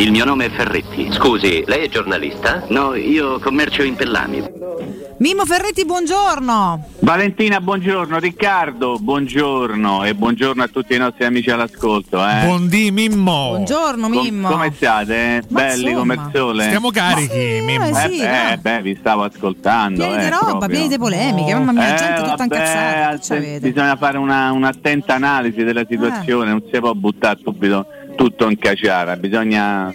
Il mio nome è Ferretti. Scusi, lei è giornalista? No, io commercio in pellami. Mimo Ferretti, buongiorno. Valentina, buongiorno. Riccardo, buongiorno. E buongiorno a tutti i nostri amici all'ascolto. Eh. Buondì Mimmo. Buongiorno Mimmo. Com- come siate? eh? Ma Belli insomma. come il sole. Stiamo carichi, sì, Mimmo. eh, Eh, sì, beh, no. beh, vi stavo ascoltando. Pieni eh, di roba, proprio. pieni di polemiche. Mamma mia, Eh, gente tutta vabbè, incazzata. Att- c'avete? bisogna fare una, un'attenta analisi della situazione, non si può buttare subito tutto in caciara, bisogna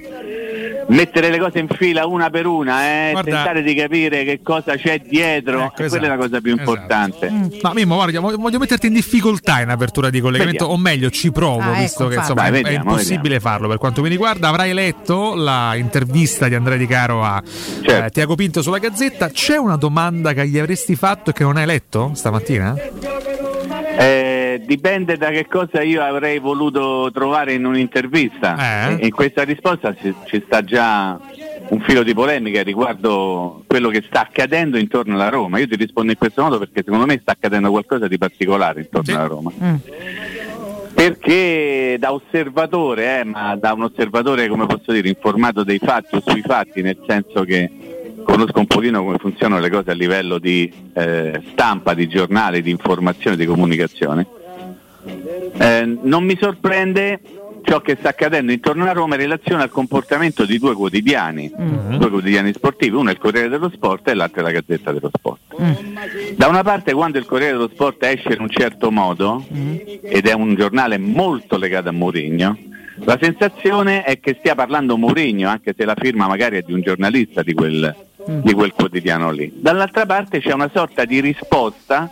mettere le cose in fila una per una, eh, Guarda- tentare di capire che cosa c'è dietro, Ecco, e quella è la esatto, cosa più esatto. importante. Mm. Ma Mimmo, guarda, voglio, voglio metterti in difficoltà in apertura di collegamento, Vediamo. o meglio, ci provo, Ah, visto ecco, che insomma Vai, è- vediamo, è impossibile farlo per quanto mi riguarda. Avrai letto la intervista di Andrea Di Caro a Certo. eh, Tiago Pinto sulla Gazzetta. C'è una domanda che gli avresti fatto e che non hai letto stamattina? Eh, dipende da che cosa io avrei voluto trovare in un'intervista. Eh? In questa risposta ci, ci sta già un filo di polemica riguardo quello che sta accadendo intorno alla Roma. Io ti rispondo in questo modo perché secondo me sta accadendo qualcosa di particolare intorno Sì. alla Roma. Mm. Perché da osservatore, eh, ma da un osservatore come posso dire, informato dei fatti o sui fatti, nel senso che conosco un pochino come funzionano le cose a livello di eh, stampa, di giornale, di informazione, di comunicazione, eh, non mi sorprende ciò che sta accadendo intorno alla Roma in relazione al comportamento di due quotidiani, due quotidiani sportivi, uno è il Corriere dello Sport e l'altro è la Gazzetta dello Sport. Da una parte quando il Corriere dello Sport esce in un certo modo, ed è un giornale molto legato a Mourinho, la sensazione è che stia parlando Mourinho, anche se la firma magari è di un giornalista di quel, di quel quotidiano lì. Dall'altra parte c'è una sorta di risposta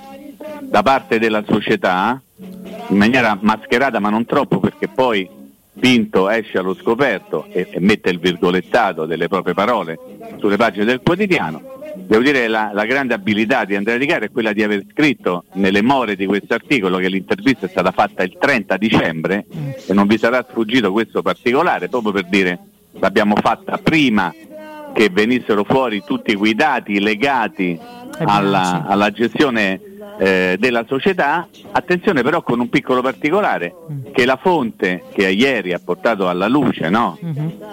da parte della società, in maniera mascherata ma non troppo perché poi Pinto esce allo scoperto e, e mette il virgolettato delle proprie parole sulle pagine del quotidiano. Devo dire la, la grande abilità di Andrea Di Caro è quella di aver scritto nelle more di questo articolo che l'intervista è stata fatta il 30 dicembre e non vi sarà sfuggito questo particolare, proprio per dire l'abbiamo fatta prima che venissero fuori tutti quei dati legati alla, alla gestione eh, della società, attenzione però con un piccolo particolare, che la fonte che ieri ha portato alla luce no?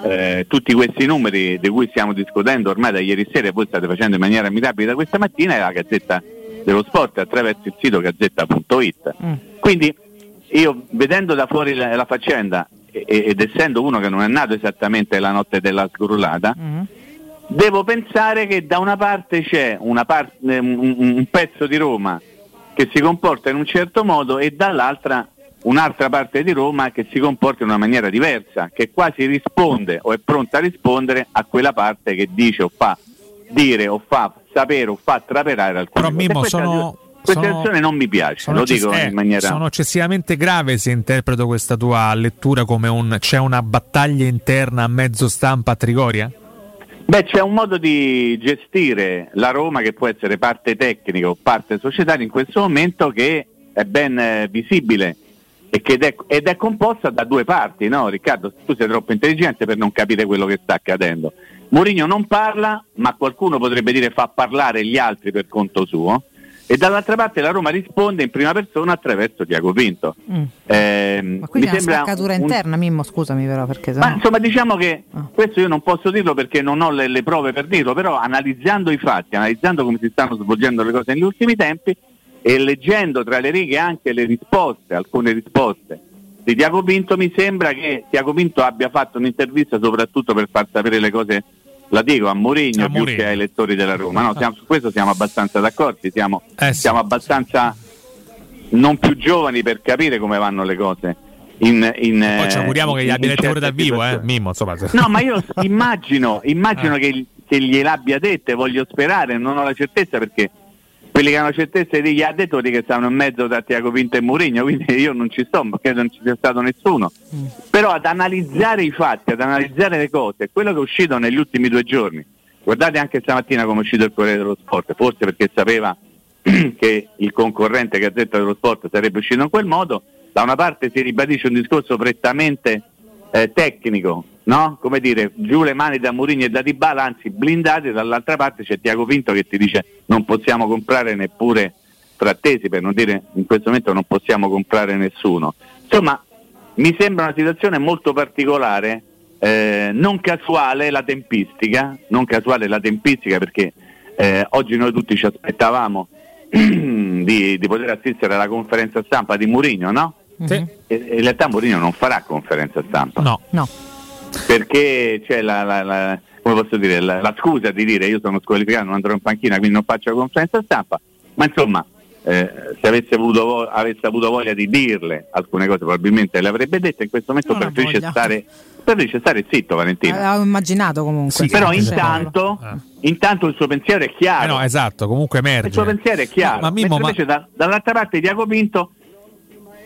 eh, tutti questi numeri di cui stiamo discutendo ormai da ieri sera e voi state facendo in maniera ammirabile da questa mattina è la Gazzetta dello Sport attraverso il sito gazzetta.it. Quindi io vedendo da fuori la, la faccenda ed essendo uno che non è nato esattamente la notte della sgrullata, devo pensare che da una parte c'è una par- eh, un, un pezzo di Roma che si comporta in un certo modo e dall'altra un'altra parte di Roma che si comporta in una maniera diversa, che quasi risponde o è pronta a rispondere a quella parte che dice o fa dire o fa sapere o fa traperare alcune Però. Mimmo Questa- sono... questa sono- non mi piace, lo dico eh, in maniera... sono eccessivamente grave se interpreto questa tua lettura come un c'è una battaglia interna a mezzo stampa a Trigoria? Beh, c'è un modo di gestire la Roma che può essere parte tecnica o parte societaria in questo momento che è ben eh, visibile ed è, ed è composta da due parti, no Riccardo? Tu sei troppo intelligente per non capire quello che sta accadendo. Mourinho non parla, ma qualcuno potrebbe dire fa parlare gli altri per conto suo. E dall'altra parte la Roma risponde in prima persona attraverso Tiago Pinto. Mm. Ehm, Ma quindi mi è una spaccatura un- interna, Mimmo, scusami però perché ma insomma diciamo che Ah. questo io non posso dirlo perché non ho le, le prove per dirlo, però analizzando i fatti, analizzando come si stanno svolgendo le cose negli ultimi tempi e leggendo tra le righe anche le risposte, alcune risposte di Tiago Pinto, mi sembra che Tiago Pinto abbia fatto un'intervista soprattutto per far sapere le cose, la dico, a Mourinho più che ai lettori della Roma. No, siamo- su questo siamo abbastanza d'accordo, siamo, Eh sì. siamo abbastanza non più giovani per capire come vanno le cose. In, in, Poi ci auguriamo che gli in abbia lette pure dal vivo, eh. Mimmo, insomma. No, ma io immagino, immagino Eh. che, che gliel'abbia dette, voglio sperare, non ho la certezza perché quelli che hanno certezza di gli ha detto che stanno in mezzo tra Tiago Pinto e Mourinho, quindi io non ci sto, perché non ci sia stato nessuno. Però ad analizzare i fatti, ad analizzare le cose, quello che è uscito negli ultimi due giorni, guardate anche stamattina come è uscito il Corriere dello Sport, forse perché sapeva che il concorrente Gazzetta dello Sport sarebbe uscito in quel modo, da una parte si ribadisce un discorso prettamente eh, tecnico, no? Come dire, giù le mani da Mourinho e da Dybala, anzi blindati, dall'altra parte c'è Tiago Pinto che ti dice non possiamo comprare neppure Frattesi, per non dire in questo momento non possiamo comprare nessuno. Insomma, mi sembra una situazione molto particolare eh, non casuale la tempistica, non casuale la tempistica perché eh, oggi noi tutti ci aspettavamo di, di poter assistere alla conferenza stampa di Mourinho, no? Sì. E in realtà Mourinho non farà conferenza stampa No. No. Perché c'è la, la- la- come posso dire, la, la scusa di dire io sono squalificato, non andrò in panchina, quindi non faccio la conferenza stampa, ma insomma eh, se avesse avuto, vo- avesse avuto voglia di dirle alcune cose probabilmente le avrebbe dette, in questo momento Non preferisce stare, preferisce stare zitto Valentina. Avevo immaginato comunque. Sì, Però intanto, Eh. intanto il suo pensiero è Eh chiaro. no, esatto, comunque emerge. il suo pensiero è chiaro. Ma, ma Mimmo, ma- invece da- dall'altra parte Diaco Pinto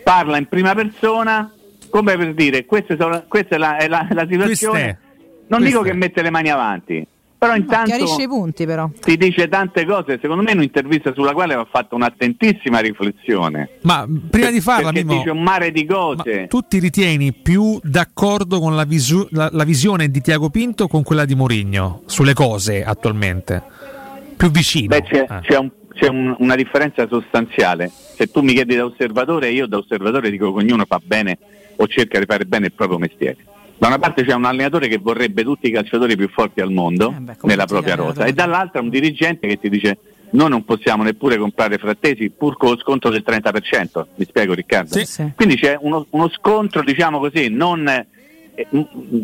parla in prima persona come per dire sono- questa è la, è la- la situazione. Queste- non dico che mette le mani avanti, però intanto chiarisce i punti però. ti dice tante cose. Secondo me è un'intervista sulla quale va fatta un'attentissima riflessione. ma prima di farla, perché Mimmo, dice un mare di ma cose. tu ti ritieni più d'accordo con la, visu- la- la visione di Tiago Pinto o con quella di Mourinho sulle cose attualmente? Più vicino. Beh, c'è, Eh. c'è un- c'è un- una differenza sostanziale. Se tu mi chiedi da osservatore, io da osservatore dico che ognuno fa bene o cerca di fare bene il proprio mestiere. Da una parte c'è un allenatore che vorrebbe tutti i calciatori più forti al mondo Eh beh, nella propria rosa e dall'altra un dirigente che ti dice noi non possiamo neppure comprare frattesi pur con lo sconto del 30%. Mi spiego Riccardo? Sì, sì. Quindi c'è uno, uno scontro, diciamo così, non, eh,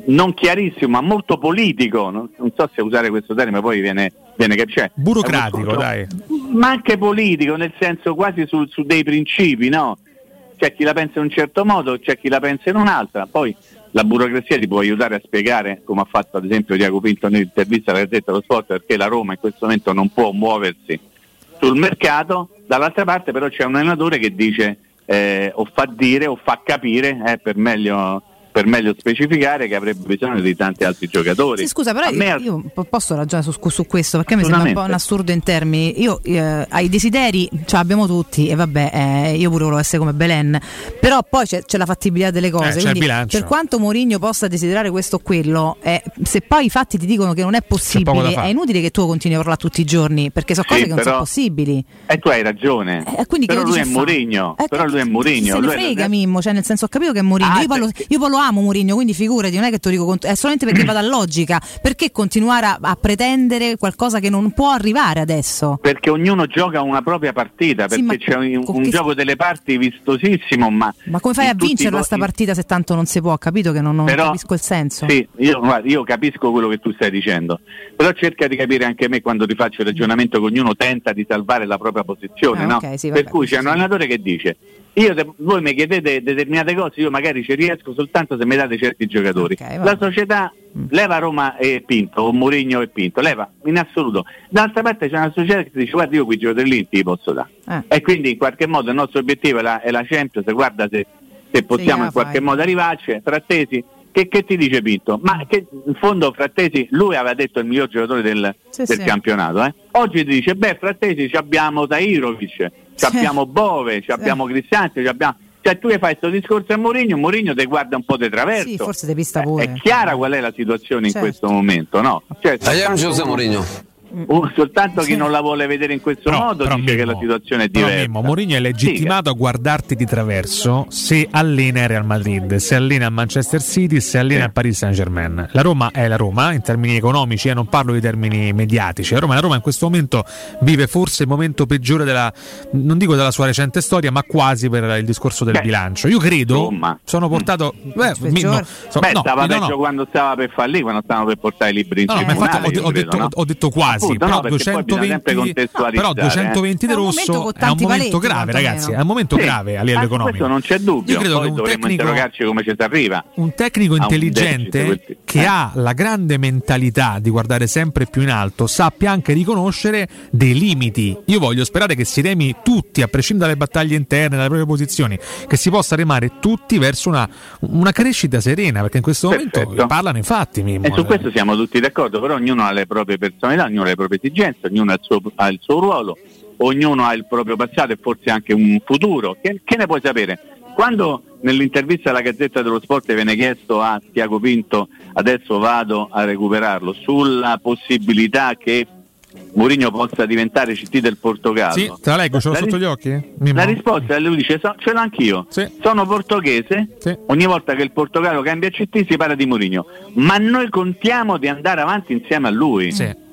non chiarissimo, ma molto politico. Non, non so se usare questo termine, poi viene, c'è. Burocratico, dai. Ma anche politico, nel senso quasi su, su dei principi, no? C'è chi la pensa in un certo modo, c'è chi la pensa in un'altra. Poi la burocrazia ti può aiutare a spiegare, come ha fatto ad esempio Diaco Pinto nell'intervista alla Gazzetta dello Sport, perché la Roma in questo momento non può muoversi sul mercato, dall'altra parte però c'è un allenatore che dice eh, o fa dire o fa capire eh, per, meglio, per meglio specificare che avrebbe bisogno di tanti altri giocatori. Sì, scusa, però me- io, io po- posso ragionare su, su questo perché mi sembra un po' un assurdo in termini. Io eh, ai desideri ce l'abbiamo tutti e vabbè, eh, io pure volevo essere come Belen, però poi c'è, c'è la fattibilità delle cose. Eh, c'è il quindi bilancio. per quanto Mourinho possa desiderare questo o quello, eh, se poi i fatti ti dicono che non è possibile, è inutile che tu continui a parlare tutti i giorni perché sono Sì, cose che non sono però- possibili. E tu hai ragione. Eh, quindi che però lo lui dice è? Mourinho. Eh, però lui è Mourinho. chi Se ne lui è- frega Mimmo, cioè nel senso ho capito che è Mourinho. Ah, io, parlo- perché- io poi lo amo Mourinho, quindi figurati, non è che te lo dico è solamente perché vado a logica. Perché continuare a, a pretendere qualcosa che non può arrivare adesso? Perché ognuno gioca una propria partita, Sì, perché c'è un, un gioco delle parti vistosissimo, ma... Ma come fai a tutti i vincerla po- sta in- partita se tanto non si può? Capito che non, non Però- capisco il senso. Sì, io, guarda, io capisco quello che tu stai dicendo, però cerca di capire anche me quando ti faccio il ragionamento che ognuno tenta di salvare la propria posizione, Ah, no? ok, sì, vabbè, per cui c'è un sì. allenatore che dice io se voi mi chiedete determinate cose, io magari ci riesco soltanto se mi date certi giocatori. Ok, va la società Mm. leva Roma e Pinto, o Mourinho e Pinto, leva in assoluto. D'altra parte c'è una società che dice guarda io qui giocatori lì ti posso dare. Eh. E quindi in qualche modo il nostro obiettivo è la, è la Champions, guarda se, se possiamo la in qualche fai. modo arrivarci, Frattesi, che, che ti dice Pinto? Ma che in fondo Frattesi, lui aveva detto il miglior giocatore del, Sì, del sì. campionato, eh? oggi ti dice, beh Frattesi ci abbiamo Tairovic, Sì. Abbiamo Bove, ci abbiamo Cristante, ci abbiamo... Cioè tu hai fatto questo discorso a Mourinho, Mourinho ti guarda un po' di traverso. Sì, forse ti pista Eh, pure. È chiara qual è la situazione in Certo. questo momento, no? Cioè, am José Mourinho. Un- soltanto chi Sì. non la vuole vedere in questo Però- modo però dice che Mimmo, la situazione è diversa. Mimmo, Mourinho è legittimato a guardarti di traverso se allena il Real Madrid, se allena il Manchester City, se allena Sì. il Paris Saint Germain. La Roma è la Roma in termini economici, eh, non parlo di termini mediatici. La Roma, la Roma in questo momento vive forse il momento peggiore della, non dico della sua recente storia, ma quasi per il discorso del Beh, bilancio. Io credo, insomma. sono portato... Beh, Peggiore. Mimmo, so- Beh, no, stava no, no. peggio quando stava per fallire, quando stavano per portare i libri in No, no, ma tribunale. infatti ho, ho detto, no? ho detto quasi, Appunto, però, no, perché poi bisogna sempre 220, contestualizzare, però 220 eh. rosso è un momento grave, ragazzi. È un momento Sì, grave a livello ah, economico. Questo non c'è dubbio. Io credo Poi che un dovremmo tecnico, interrogarci come ci si arriva. un tecnico un intelligente deficit che eh. ha la grande mentalità di guardare sempre più in alto sappia anche riconoscere dei limiti. Io voglio sperare che si remi tutti, a prescindere dalle battaglie interne, dalle proprie posizioni, che si possa remare tutti verso una, una crescita serena, perché in questo Perfetto. momento parlano i fatti. Mimmo. E su questo siamo tutti d'accordo, però ognuno ha le proprie personalità, ognuno ha le proprie esigenze, ognuno ha il suo, ha il suo ruolo, ognuno ha il proprio passato e forse anche un futuro. Che, che ne puoi sapere? Quando nell'intervista alla Gazzetta dello Sport viene chiesto a Tiago Pinto, adesso vado a recuperarlo, sulla possibilità che Mourinho possa diventare CT del Portogallo. Sì, te la leggo, ce l'ho La sotto ris- gli occhi? Mimmo? La risposta lui dice: "So- Ce l'ho anch'io. Sì. Sono portoghese. Sì. Ogni volta che il Portogallo cambia CT si parla di Mourinho. Ma noi contiamo di andare avanti insieme a lui. Sì.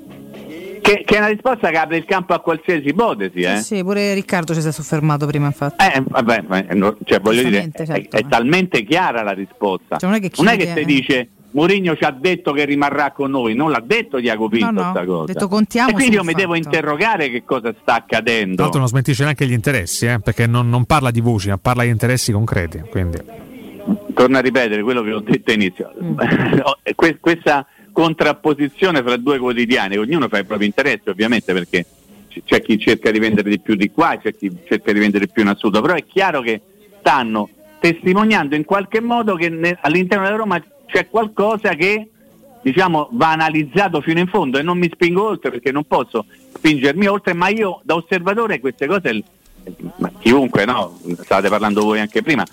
Che, che è una risposta che apre il campo a qualsiasi ipotesi. Eh? Sì, pure Riccardo ci si è soffermato prima, infatti. Eh, vabbè, no- cioè, voglio dire, Giustamente, è- certo. è, talmente chiara la risposta. Cioè, non è che non è che eh. ti dice Mourinho ci ha detto che rimarrà con noi, non l'ha detto Diaco Pinto No, no, cosa. detto contiamo e quindi io mi devo fatto. interrogare che cosa sta Tra accadendo. l'altro non smentisce neanche gli interessi, eh, perché non, non parla di voci, ma parla di interessi concreti. Quindi. Torno a ripetere quello che ho detto all'inizio. Mm. Que- questa contrapposizione fra due quotidiani, ognuno fa i propri interessi ovviamente perché c'è chi cerca di vendere di più di qua, c'è chi cerca di vendere più in assoluto, però è chiaro che stanno testimoniando in qualche modo che ne- all'interno della Roma c'è qualcosa che diciamo va analizzato fino in fondo e non mi spingo oltre perché non posso spingermi oltre, ma io da osservatore queste cose ma chiunque no, stavate parlando voi anche prima,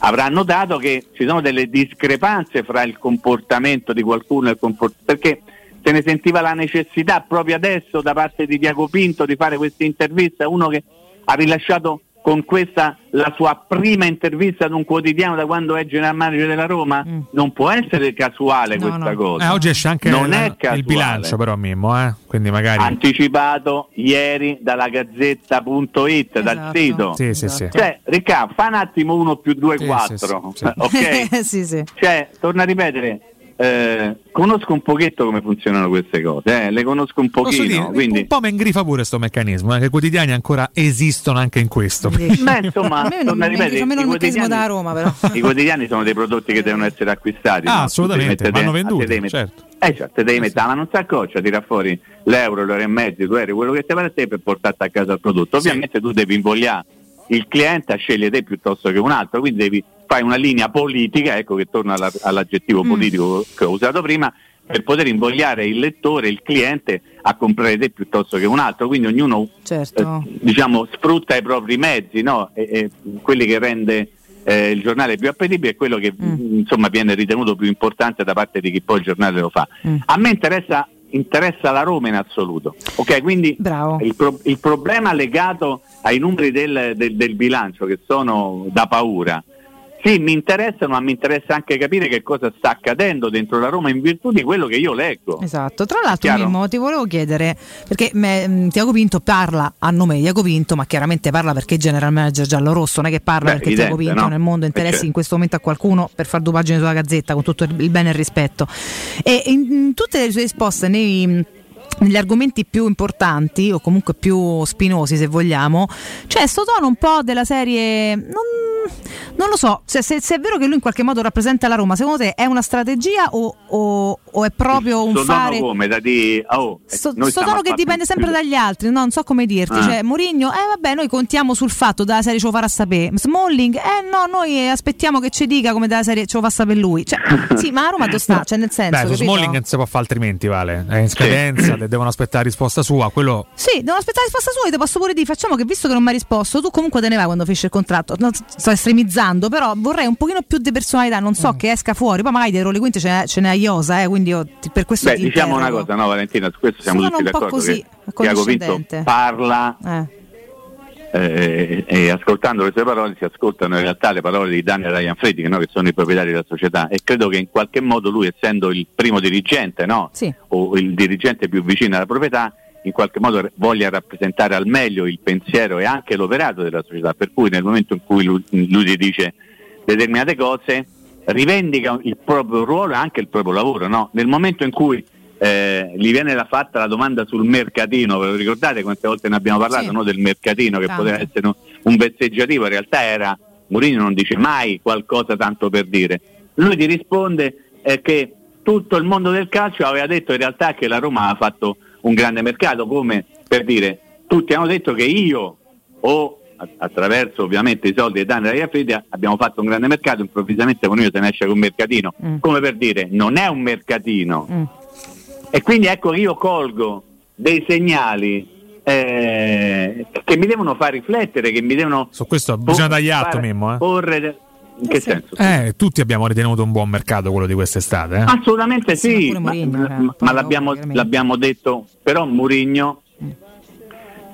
avrà notato che ci sono delle discrepanze fra il comportamento di qualcuno e il comportamento perché se ne sentiva la necessità proprio adesso da parte di Diaco Pinto di fare questa intervista, uno che ha rilasciato con questa la sua prima intervista ad un quotidiano da quando è general manager della Roma? Mm. Non può essere casuale No, questa no. cosa. Eh, oggi esce anche Non la- è il bilancio, però, Mimmo, eh? quindi magari. Anticipato ieri dalla gazzetta.it, dal Esatto. sito. Sì, sì, sì. Cioè, Riccardo, fa un attimo 1 più 2, Sì, 4. sì, sì, sì. ok? sì, sì. Cioè, torno a ripetere, eh, conosco un pochetto come funzionano queste cose, eh, le conosco un pochino, dire, quindi... un po' mi ingrifa pure questo meccanismo, eh, che i quotidiani ancora esistono anche in questo. Sì. Beh, insomma, A me non torno a mi ripetere, i il meccanismo quotidiani- da Roma, però. I quotidiani sono dei prodotti che devono essere acquistati. Ah, no? assolutamente, vanno venduti, te certo. Eh, cioè, te devi mettere la mano in saccoccia, tira fuori l'euro, l'euro e mezzo, due euro, quello che ti pare a te per portarti a casa il prodotto. Ovviamente tu devi invogliare il cliente a scegliere te piuttosto che un altro, quindi devi fare una linea politica, ecco che torna alla- all'aggettivo Mm. politico che ho usato prima, per poter invogliare il lettore, il cliente a comprare te piuttosto che un altro. Quindi ognuno Certo. eh, diciamo, sfrutta i propri mezzi, no? e, e quelli che rende eh, il giornale più appetibile è quello che Mm. insomma, viene ritenuto più importante da parte di chi poi il giornale lo fa. Mm. A me interessa, interessa la Roma in assoluto. Ok, quindi il, pro- il problema legato ai numeri del, del- del bilancio che sono da paura. Sì, mi interessano, ma mi interessa anche capire che cosa sta accadendo dentro la Roma in virtù di quello che io leggo. Esatto, tra l'altro? Mimmo ti volevo chiedere, perché me, mh, Tiago Pinto parla a nome di Tiago Pinto, ma chiaramente parla perché è general manager giallo-rosso, non è che parla Beh, perché Tiago evidente, Pinto no? nel mondo Eh, interessi certo. in questo momento a qualcuno per fare due pagine sulla gazzetta con tutto il bene e il rispetto. E in, in tutte le sue risposte nei negli argomenti più importanti o comunque più spinosi se vogliamo c'è sto tono un po' della serie non, non lo so cioè, se, se è vero che lui in qualche modo rappresenta la Roma secondo te è una strategia o, o- o è proprio un Sto tono fare come da di oh, eh, Sto, noi sto stiamo tono a che dipende sempre dagli altri, no? non so come dirti. Ah. Cioè, Mourinho, eh vabbè, noi contiamo sul fatto dalla serie ce lo farà sapere. Smalling, eh no, noi aspettiamo che ci dica come dalla serie ce lo fa sapere lui. Cioè, sì, ma a Roma dove sta? Cioè, nel senso, Beh? Smalling non si può fare altrimenti, Vale. È in scadenza, de- devono aspettare risposta sua. Quello Sì, devono aspettare la risposta sua. Io ti posso pure dire: facciamo che visto che non mi ha risposto, tu comunque te ne vai quando finisce il contratto. No, sto estremizzando, però vorrei un pochino più di personalità. Non Mm. so che esca fuori. Poi magari dietro le quinte ce n'è, ce n'è Iosa, eh, quindi io ti- per questo Beh, diciamo una interrogo. cosa, no Valentina, su questo siamo Sono tutti un d'accordo così, che Tiago Pinto parla Eh. eh, e ascoltando le sue parole si ascoltano in realtà le parole di Daniel Ryan Freddi, no, che sono i proprietari della società e credo che in qualche modo lui essendo il primo dirigente no, Sì. o il dirigente più vicino alla proprietà in qualche modo voglia rappresentare al meglio il pensiero e anche l'operato della società, per cui nel momento in cui lui, lui ti dice determinate cose rivendica il proprio ruolo e anche il proprio lavoro. no? Nel momento in cui eh, gli viene la fatta la domanda sul mercatino, ve lo ricordate quante volte ne abbiamo parlato Sì. no, del mercatino che Tante. poteva essere un, un vezzeggiativo, in realtà era Mourinho non dice mai qualcosa tanto per dire. Lui ti risponde eh, che tutto il mondo del calcio aveva detto in realtà che la Roma ha fatto un grande mercato, come per dire tutti hanno detto che io o attraverso ovviamente i soldi di Daniel Raiafredi abbiamo fatto un grande mercato, improvvisamente Mourinho se ne esce con un mercatino, Mm. come per dire non è un mercatino. Mm. E quindi ecco che io colgo dei segnali eh, che mi devono far riflettere, che mi devono su questo bisogna dargli atto, Mimmo. Eh. porre- In che sì. senso? Eh, tutti abbiamo ritenuto un buon mercato quello di quest'estate. Eh? Assolutamente Sì, sì, ma Mourinho era ma- l'abbiamo, l'abbiamo detto, però Murigno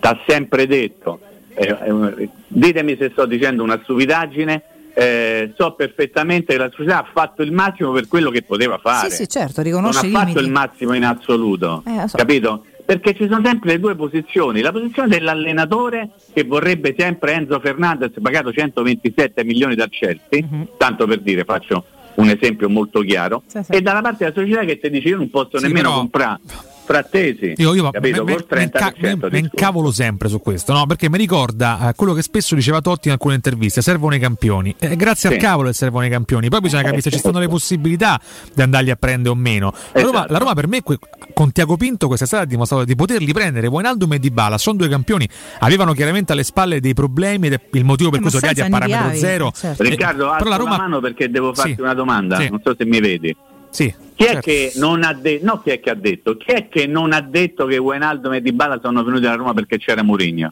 t'ha sempre detto, eh, eh, ditemi se sto dicendo una stupidaggine, eh, so perfettamente che la società ha fatto il massimo per quello che poteva fare. Sì, sì, certo, non riconosce ha i fatto limiti. il massimo in assoluto, Eh, so. capito? Perché ci sono sempre le due posizioni, la posizione dell'allenatore che vorrebbe sempre Enzo Fernandez pagato 127 milioni dal Chelsea, Mhm. tanto per dire, faccio un esempio molto chiaro, Sì, sì. e dalla parte della società che ti dice io non posso Sì, nemmeno però- comprare frattesi, Io, io capito? me- Col 30% me- me- di me sconto. incavolo sempre su questo, no? Perché mi ricorda eh, quello che spesso diceva Totti in alcune interviste: servono i campioni. Eh, grazie Sì. al cavolo che servono i campioni. Poi bisogna capire se ci stanno le possibilità di andarli a prendere o meno. La Roma, Esatto. la Roma per me, con Tiago Pinto, quest'estate ha dimostrato di poterli prendere. Wijnaldum e Dybala sono due campioni, avevano chiaramente alle spalle dei problemi ed è il motivo per Eh, cui sono arrivati a parametro zero. certo. Eh, Riccardo, alzo la Roma mano perché devo farti Sì. una domanda, Sì. non so se mi vedi. Sì, Chi è certo. che non ha detto, no chi è che ha detto, chi è che non ha detto che Wijnaldum e Dybala sono venuti a Roma perché c'era Mourinho?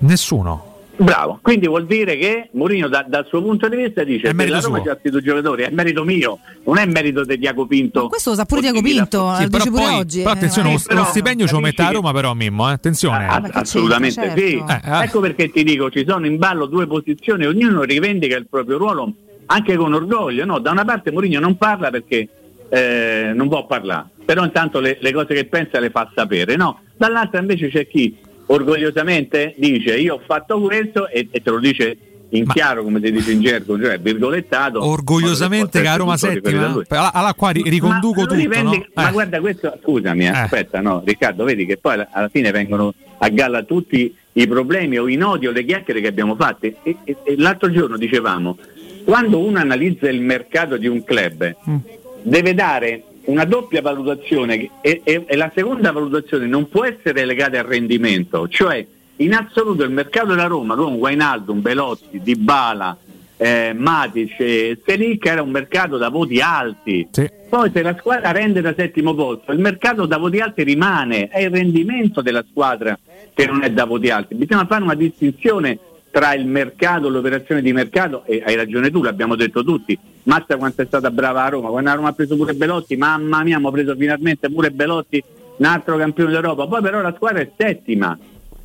Nessuno. Bravo, quindi vuol dire che Mourinho da- dal suo punto di vista dice che merito la Roma suo. c'ha questi due giocatori, è merito mio, non è merito di Diaco Pinto. Ma questo lo sa pure Diaco Pinto, Sì, lo però, dice pure poi, oggi. però eh, attenzione, ma- lo, però lo stipendio ce lo mette a Roma, però Mimmo, eh? attenzione. Ah, che assolutamente c'entra, sì. certo. Eh, eh. Ecco perché ti dico, ci sono in ballo due posizioni, ognuno rivendica il proprio ruolo anche con orgoglio. No? Da una parte Mourinho non parla perché eh, non può parlare, però intanto le, le cose che pensa le fa sapere. No? Dall'altra invece c'è chi orgogliosamente dice io ho fatto questo e, e te lo dice in Ma- chiaro come si dice in gergo, cioè virgolettato. Orgogliosamente che a Roma settima. Allora, qua ri- riconduco Ma tutto. rivendica- no? Ma Eh. guarda, questo scusami, eh, Eh. aspetta, no, Riccardo, vedi che poi alla- alla fine vengono a galla tutti i problemi o i nodi o le chiacchiere che abbiamo fatto. E, e- e l'altro giorno dicevamo, quando uno analizza il mercato di un club, Mm. Deve dare una doppia valutazione e, e- e la seconda valutazione non può essere legata al rendimento, cioè in assoluto il mercato della Roma con Wijnaldum, Belotti, Dybala, eh, Matic e Selic era un mercato da voti alti. Sì. Poi se la squadra rende da settimo posto, il mercato da voti alti rimane, è il rendimento della squadra che non è da voti alti. Bisogna fare una distinzione tra il mercato, l'operazione di mercato, e hai ragione tu, l'abbiamo detto tutti, mazza quanto è stata brava a Roma, quando la Roma ha preso pure Belotti, mamma mia, abbiamo preso finalmente pure Belotti, un altro campione d'Europa, poi però la squadra è settima.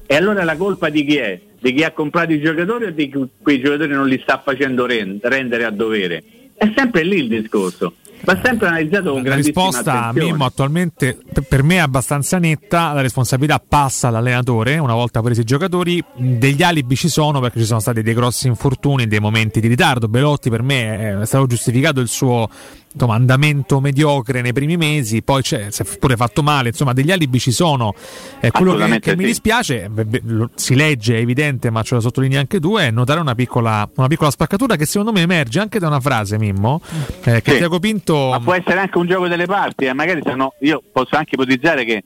E allora la colpa di chi è? Di chi ha comprato i giocatori o di chi quei giocatori non li sta facendo ren- rendere a dovere? È sempre lì il discorso. Va sempre analizzato con La grandissima risposta attenzione. Mimmo attualmente per me è abbastanza netta, la responsabilità passa all'allenatore una volta presi i giocatori, degli alibi ci sono perché ci sono stati dei grossi infortuni, dei momenti di ritardo, Belotti per me è stato giustificato il suo insomma, andamento mediocre nei primi mesi, poi c'è, si è pure fatto male, insomma degli alibi ci sono, Eh, quello che, che mi sì. dispiace, beh, beh, lo- si legge è evidente ma ce lo sottolinei anche tu, è notare una piccola, una piccola spaccatura che secondo me emerge anche da una frase Mimmo, eh, che Sì. Tiago Pinto... Ma può essere anche un gioco delle parti, eh, magari sono, io posso anche ipotizzare che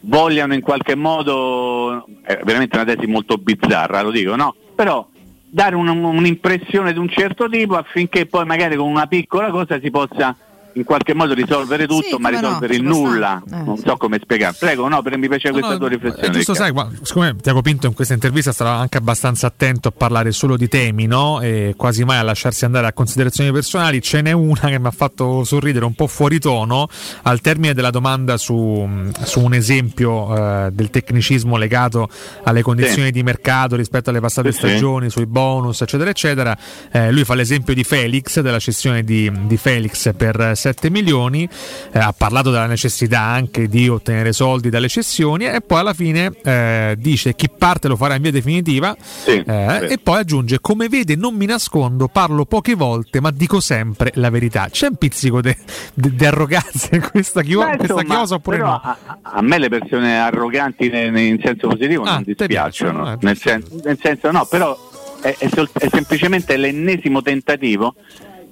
vogliano in qualche modo, è veramente una tesi molto bizzarra, lo dico, no? Però dare un- un'impressione di un certo tipo affinché poi magari con una piccola cosa si possa in qualche modo risolvere tutto, Sì, ma no, risolvere ci il nulla. Eh, non sì. so come spiegare. Prego, no, per mi piace questa No, tua no, riflessione. giusto, sai, qua- siccome Tiago Pinto in questa intervista sarà anche abbastanza attento a parlare solo di temi, no? E quasi mai a lasciarsi andare a considerazioni personali, ce n'è una che mi ha fatto sorridere un po' fuori tono al termine della domanda su, su un esempio eh, del tecnicismo legato alle condizioni Sì. di mercato rispetto alle passate Sì, sì. stagioni, sui bonus, eccetera, eccetera. Eh, lui fa l'esempio di Felix, della cessione di, di Felix per 7 milioni, eh, ha parlato della necessità anche di ottenere soldi dalle cessioni e poi alla fine eh, dice chi parte lo farà in via definitiva Sì, eh, sì. e poi aggiunge come vede non mi nascondo, parlo poche volte ma dico sempre la verità. C'è un pizzico di arroganza in questa, chio- Beh, questa insomma, chiosa oppure no? a, a me le persone arroganti ne- ne- in senso positivo Ah, non dispiacciono, piacciono, eh, nel, giusto. sen- nel senso no, però è, è sol- è semplicemente l'ennesimo tentativo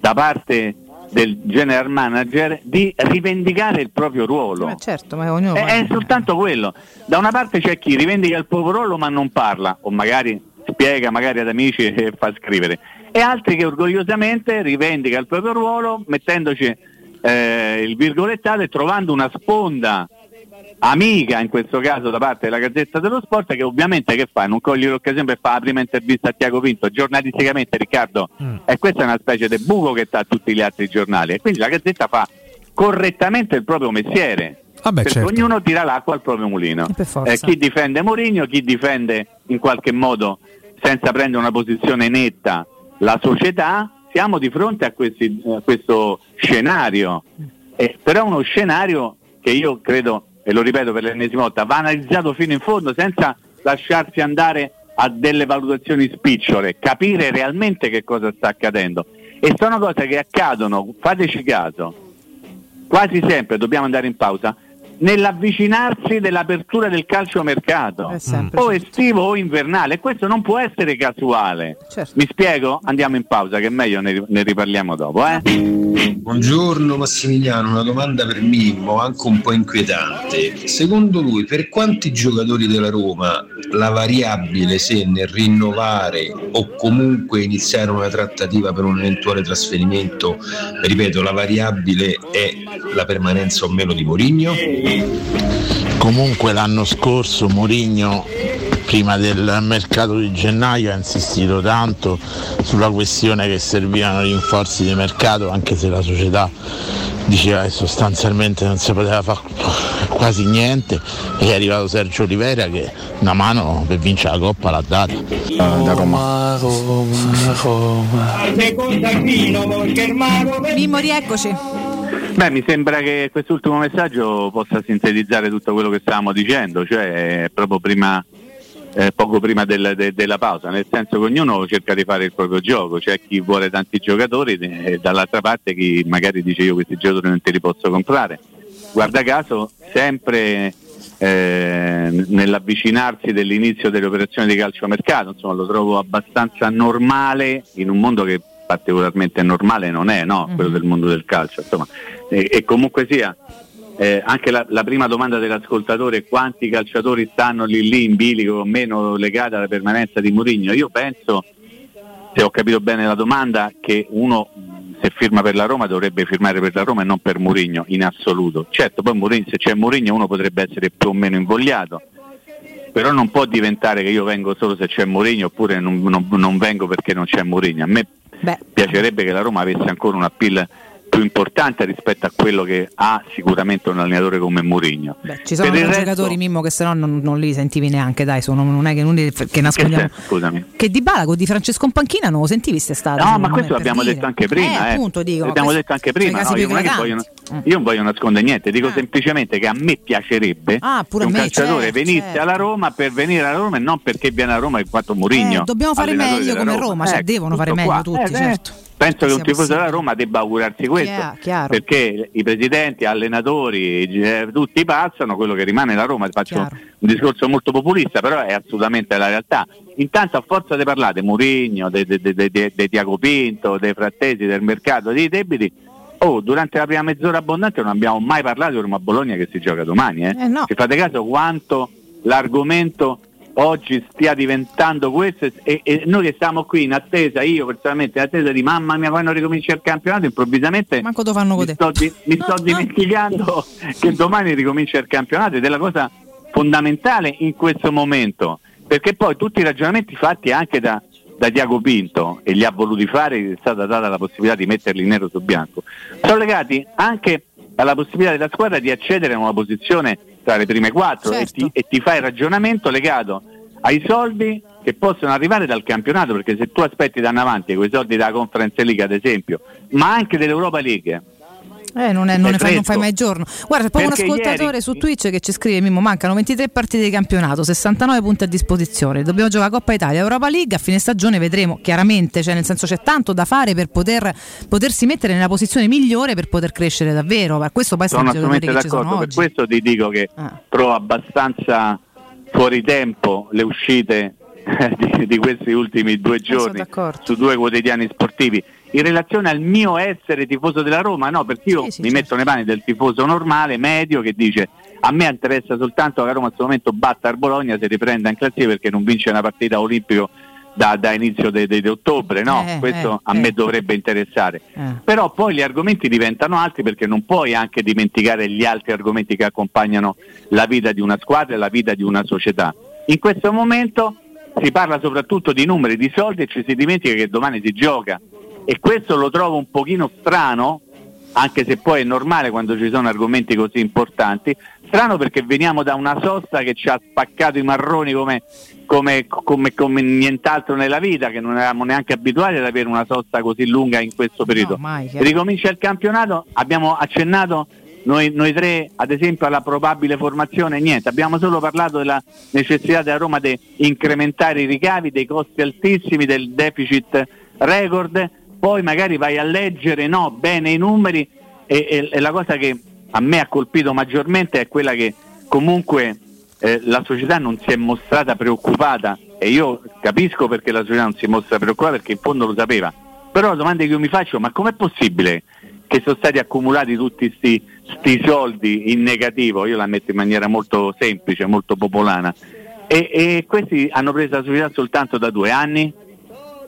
da parte del general manager di rivendicare il proprio ruolo. Ma certo, ma ognuno È, è soltanto quello. Da una parte c'è chi rivendica il proprio ruolo ma non parla, o magari spiega magari ad amici e fa scrivere, e altri che orgogliosamente rivendica il proprio ruolo mettendoci eh, il virgolettato e trovando una sponda amica in questo caso da parte della Gazzetta dello Sport che ovviamente che fa? Non coglie l'occasione per fare la prima intervista a Tiago Pinto giornalisticamente Riccardo mm. e questa è una specie di buco che sta tutti gli altri giornali e quindi la Gazzetta fa correttamente il proprio mestiere Vabbè, perché certo. ognuno tira l'acqua al proprio mulino eh, chi difende Mourinho chi difende in qualche modo senza prendere una posizione netta la società siamo di fronte a, questi, a questo scenario eh, però è uno scenario che io credo e lo ripeto per l'ennesima volta, va analizzato fino in fondo senza lasciarsi andare a delle valutazioni spicciole, capire realmente che cosa sta accadendo. E sono cose che accadono, fateci caso, quasi sempre, dobbiamo andare in pausa, nell'avvicinarsi dell'apertura del calciomercato, o estivo o invernale, questo non può essere casuale. Certo. Mi spiego? Andiamo in pausa, che è meglio ne, ne riparliamo dopo. Eh? Buongiorno Massimiliano, una domanda per Mimmo, anche un po' inquietante. Secondo lui, per quanti giocatori della Roma la variabile se nel rinnovare o comunque iniziare una trattativa per un eventuale trasferimento, ripeto, la variabile è la permanenza o meno di Mourinho? Comunque l'anno scorso Mourinho prima del mercato di gennaio ha insistito tanto sulla questione che servivano rinforzi di mercato anche se la società diceva che sostanzialmente non si poteva fare quasi niente e è arrivato Sergio Olivera che una mano per vincere la Coppa l'ha data. Da Roma. Roma, Roma. Mimmo, rieccoci. Beh, mi sembra che quest'ultimo messaggio possa sintetizzare tutto quello che stavamo dicendo, cioè proprio prima, eh, poco prima del, de, della pausa, nel senso che ognuno cerca di fare il proprio gioco, c'è chi vuole tanti giocatori e dall'altra parte chi magari dice io questi giocatori non te li posso comprare. Guarda caso, sempre eh, nell'avvicinarsi dell'inizio delle operazioni di calciomercato, insomma lo trovo abbastanza normale in un mondo che particolarmente normale non è, no? quello mhm. del mondo del calcio. Insomma, e, e comunque sia, eh, anche la, la, prima domanda dell'ascoltatore è quanti calciatori stanno lì lì in bilico o meno legati alla permanenza di Mourinho. Io penso, se ho capito bene la domanda, che uno se firma per la Roma dovrebbe firmare per la Roma e non per Mourinho in assoluto. Certo, poi Mourinho, se c'è Mourinho uno potrebbe essere più o meno invogliato, però non può diventare che io vengo solo se c'è Mourinho oppure non, non, non vengo perché non c'è Mourinho. A me Beh. piacerebbe che la Roma avesse ancora un appeal più importante rispetto a quello che ha sicuramente un allenatore come Mourinho. Ci sono dei resto... giocatori Mimmo che se no non, non, li sentivi neanche, dai, sono, non è che, non che nascondiamo. Che, scusami. che Di Balago di Francesco in panchina non lo sentivi quest'estate? No, ma questo l'abbiamo detto anche prima, eh, eh. Appunto, dico, l'abbiamo detto anche prima, no, io, non voglio, mm. io, non voglio, nascondere niente, dico ah. semplicemente che a me piacerebbe ah, che un me, calciatore certo, venisse certo. alla Roma per venire alla Roma e non perché viene a Roma in quanto Mourinho. Eh, dobbiamo fare meglio come Roma, cioè ecco, devono fare meglio tutti, eh, certo penso che un tifoso della Roma debba augurarsi questo Chiaro, perché i presidenti, allenatori, eh, tutti passano, quello che rimane la Roma, faccio chiaro. un discorso molto populista, però è assolutamente la realtà. Intanto a forza di parlare di Murigno, di Tiago Pinto, dei frattesi, del mercato, dei debiti, oh, durante la prima mezz'ora abbondante non abbiamo mai parlato di Roma Bologna che si gioca domani. Eh? Eh no. Se fate caso quanto l'argomento oggi stia diventando questo e, e, noi che stiamo qui in attesa, io personalmente in attesa di mamma mia quando ricomincia il campionato, improvvisamente mi sto, di, mi sto dimenticando che domani ricomincia il campionato ed è la cosa fondamentale in questo momento, perché poi tutti i ragionamenti fatti anche da, da Diago Pinto e li ha voluti fare, è stata data la possibilità di metterli nero su bianco, sono legati anche alla possibilità della squadra di accedere a una posizione tra le prime quattro certo. e, ti, e ti fai il ragionamento legato ai soldi che possono arrivare dal campionato, perché se tu aspetti da avanti quei soldi della Conference League ad esempio, ma anche dell'Europa League, eh, non, è, non, fai, non, fai, mai giorno. Guarda, c'è proprio un ascoltatore ieri... su Twitch che ci scrive: Mimmo, mancano 23 partite di campionato, 69 punti a disposizione. Dobbiamo giocare Coppa Italia, Europa League. A fine stagione vedremo chiaramente, cioè nel senso c'è tanto da fare per poter, potersi mettere nella posizione migliore per poter crescere davvero. Ma questo poi sono assolutamente d'accordo. Per questo ti dico che ah. trovo abbastanza fuori tempo le uscite di, di, questi ultimi due giorni su due quotidiani sportivi in relazione al mio essere tifoso della Roma, no, perché io sì, sì, mi certo. metto nei panni del tifoso normale, medio, che dice a me interessa soltanto che la Roma in questo momento batta il Bologna se riprenda in classifica perché non vince una partita olimpico da, da inizio di ottobre, no? Eh, Questo eh, a eh. me dovrebbe interessare. Eh. Però poi gli argomenti diventano altri perché non puoi anche dimenticare gli altri argomenti che accompagnano la vita di una squadra e la vita di una società. In questo momento si parla soprattutto di numeri, di soldi e ci si dimentica che domani si gioca. E questo lo trovo un pochino strano, anche se poi è normale quando ci sono argomenti così importanti, strano perché veniamo da una sosta che ci ha spaccato i marroni come, come- come- come nient'altro nella vita, che non eravamo neanche abituati ad avere una sosta così lunga in questo periodo. No, mai. Ricomincia il campionato, abbiamo accennato noi, noi tre ad esempio alla probabile formazione, niente, abbiamo solo parlato della necessità della Roma di incrementare i ricavi, dei costi altissimi, del deficit record, poi magari vai a leggere no, bene i numeri e, e- e la cosa che a me ha colpito maggiormente è quella che comunque eh, la società non si è mostrata preoccupata e io capisco perché la società non si mostra preoccupata perché in fondo lo sapeva, però la domanda che io mi faccio ma com'è possibile che sono stati accumulati tutti questi soldi in negativo, io la metto in maniera molto semplice, molto popolana, e, e questi hanno preso la società soltanto da due anni?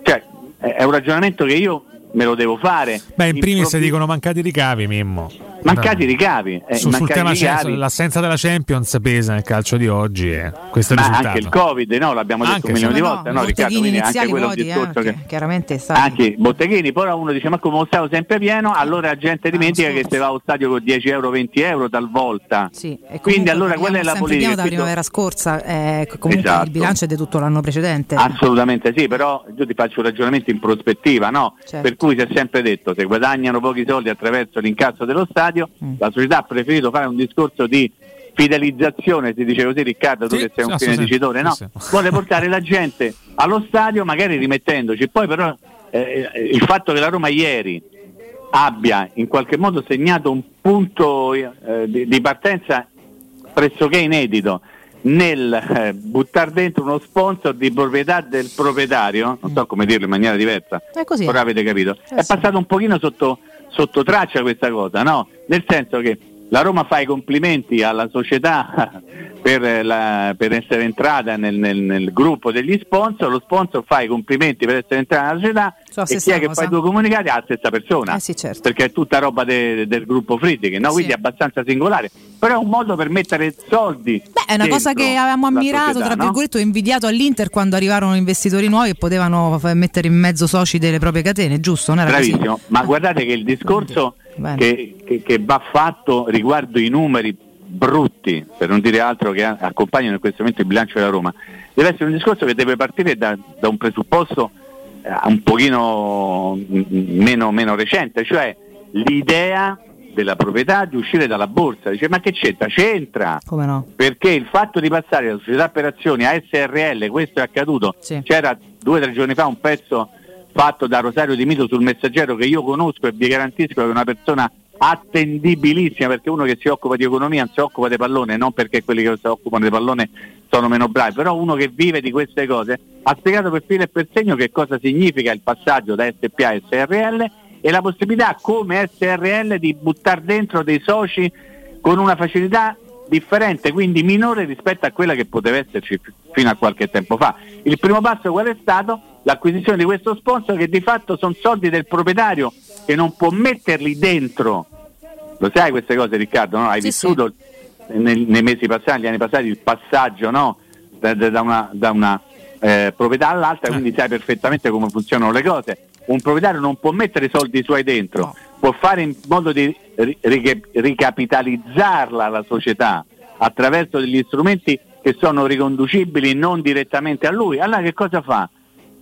Cioè, è un ragionamento che io me lo devo fare. Beh, in primis Improvvi- dicono mancati ricavi, Mimmo. Mancati ricavi. eh, Su- sul mancati tema c'è- ricavi. l'assenza della Champions pesa nel calcio di oggi e questo è il Ma risultato. anche il Covid, no? L'abbiamo detto Anche, un milione sì. di No, volte, no, no, Riccardo? Quindi anche quello è un discorso anche, che chiaramente è stato. anche i botteghini, però uno dice ma come lo stadio sempre pieno, allora la gente dimentica che se va allo stadio con 10 euro, 20 euro talvolta. Sì, e Quindi allora qual è la politica? Questo- primavera scorsa, eh, comunque Esatto. il bilancio è di tutto l'anno precedente. Assolutamente sì, però io ti faccio un ragionamento in prospettiva, no? Certo. Per cui si è sempre detto se guadagnano pochi soldi attraverso l'incasso dello stadio, Mm. la società ha preferito fare un discorso di fidelizzazione, si dice così Riccardo, tu Sì, che sei un sì, fine sì, dicitore, no? sì. Vuole portare la gente allo stadio magari rimettendoci, poi però eh, il fatto che la Roma ieri abbia in qualche modo segnato un punto eh, di, di partenza pressoché inedito nel eh, buttare dentro uno sponsor di proprietà del proprietario, non so come dirlo in maniera diversa, È così. ora avete capito, Eh è sì. passato un pochino sotto, sotto traccia questa cosa, no? Nel senso che la Roma fa i complimenti alla società per, eh, la- per essere entrata nel, nel- nel gruppo degli sponsor, lo sponsor fa i complimenti per essere entrata nella società Sulla e chi è che cosa. fa i due comunicati è la stessa persona Eh sì, certo. perché è tutta roba de- del gruppo Friedrich, no? Sì. quindi è abbastanza singolare, però è un modo per mettere soldi. Beh, è una cosa che avevamo ammirato, società, tra no? virgolette, o invidiato all'Inter quando arrivarono investitori nuovi e potevano mettere in mezzo soci delle proprie catene, giusto? Non era così? Bravissimo, ma Eh. guardate che il discorso. Che, che- che va fatto riguardo i numeri brutti, per non dire altro che accompagnano in questo momento il bilancio della Roma, deve essere un discorso che deve partire da, da un presupposto eh, un pochino mm, meno, meno recente, cioè l'idea della proprietà di uscire dalla borsa. Dice ma che c'entra? C'entra! Come no? perché il fatto di passare da società per azioni a SRL, questo è accaduto, Sì. c'era due o tre giorni fa un pezzo fatto da Rosario Di Mito sul messaggero che io conosco e vi garantisco che è una persona attendibilissima perché uno che si occupa di economia non si occupa di pallone, non perché quelli che si occupano di pallone sono meno bravi, però uno che vive di queste cose ha spiegato per filo e per segno che cosa significa il passaggio da SPA a SRL e la possibilità come SRL di buttare dentro dei soci con una facilità differente, quindi minore rispetto a quella che poteva esserci fino a qualche tempo fa. Il primo passo qual è stato? L'acquisizione di questo sponsor che di fatto sono soldi del proprietario che non può metterli dentro. Lo sai queste cose Riccardo? no? Hai Sì, vissuto nel- nei mesi passati, negli anni passati il passaggio no? da, da- una, da una, eh, proprietà all'altra, quindi sai perfettamente come funzionano le cose. Un proprietario non può mettere i soldi suoi dentro, No. può fare in modo di ri- rica- ricapitalizzarla la società attraverso degli strumenti che sono riconducibili non direttamente a lui. Allora che cosa fa?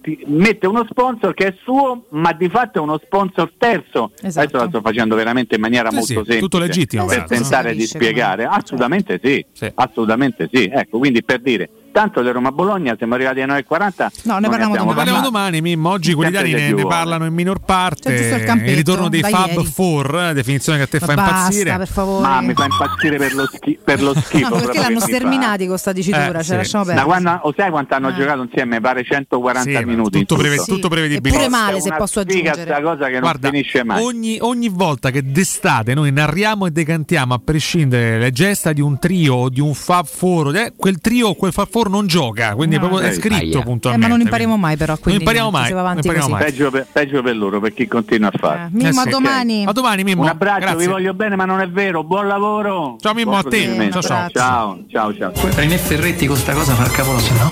Ti- mette uno sponsor che è suo, ma di fatto è uno sponsor terzo. Esatto. Adesso la sto facendo veramente in maniera Sì, molto sì, semplice tutto legittimo, per no? tentare Si di spiegare. Assolutamente sì, Sì. assolutamente sì. Ecco, quindi per dire, tanto di Roma Bologna siamo arrivati alle 9.40. No, ne parliamo domani. Parliamo domani, Mimmo. Oggi quelli italiani ne, ne parlano in minor parte. C'è giusto il campetto, il ritorno dei Fab ieri. Four, definizione che a te Ma fa basta, impazzire. per favore. Ma mi fa impazzire per lo, schi- per lo schifo. No, perché l'hanno mi fa. sterminati con sta dicitura, Eh, ce sì. lasciamo Da perdere. quando, o sai quanto hanno Eh. giocato insieme? Pare 140 Sì, minuti. in tutto, preve- Sì. tutto prevedibile. Eppure male, se posso aggiungere. cosa che Guarda, non finisce mai. ogni, ogni volta che d'estate noi narriamo e decantiamo a prescindere le gesta di un trio o di un Fab Four, eh, quel trio o quel Fab Four Dafour non gioca, quindi No. proprio è Eh, scritto aia. Eh, puntualmente. ma non impariamo mai però, Non quindi impariamo niente, mai. si va avanti non impariamo così. mai. Peggio per, peggio per loro, per chi continua a Eh, fare. Mimmo, Eh a sì. domani. A domani Mimmo. Un abbraccio, Grazie. vi voglio bene, ma non è vero. Buon lavoro. Ciao, Mimmo, Buon a te. Ciao, ciao. ciao, ciao. ciao. René Ferretti con sta cosa fa il capolavoro.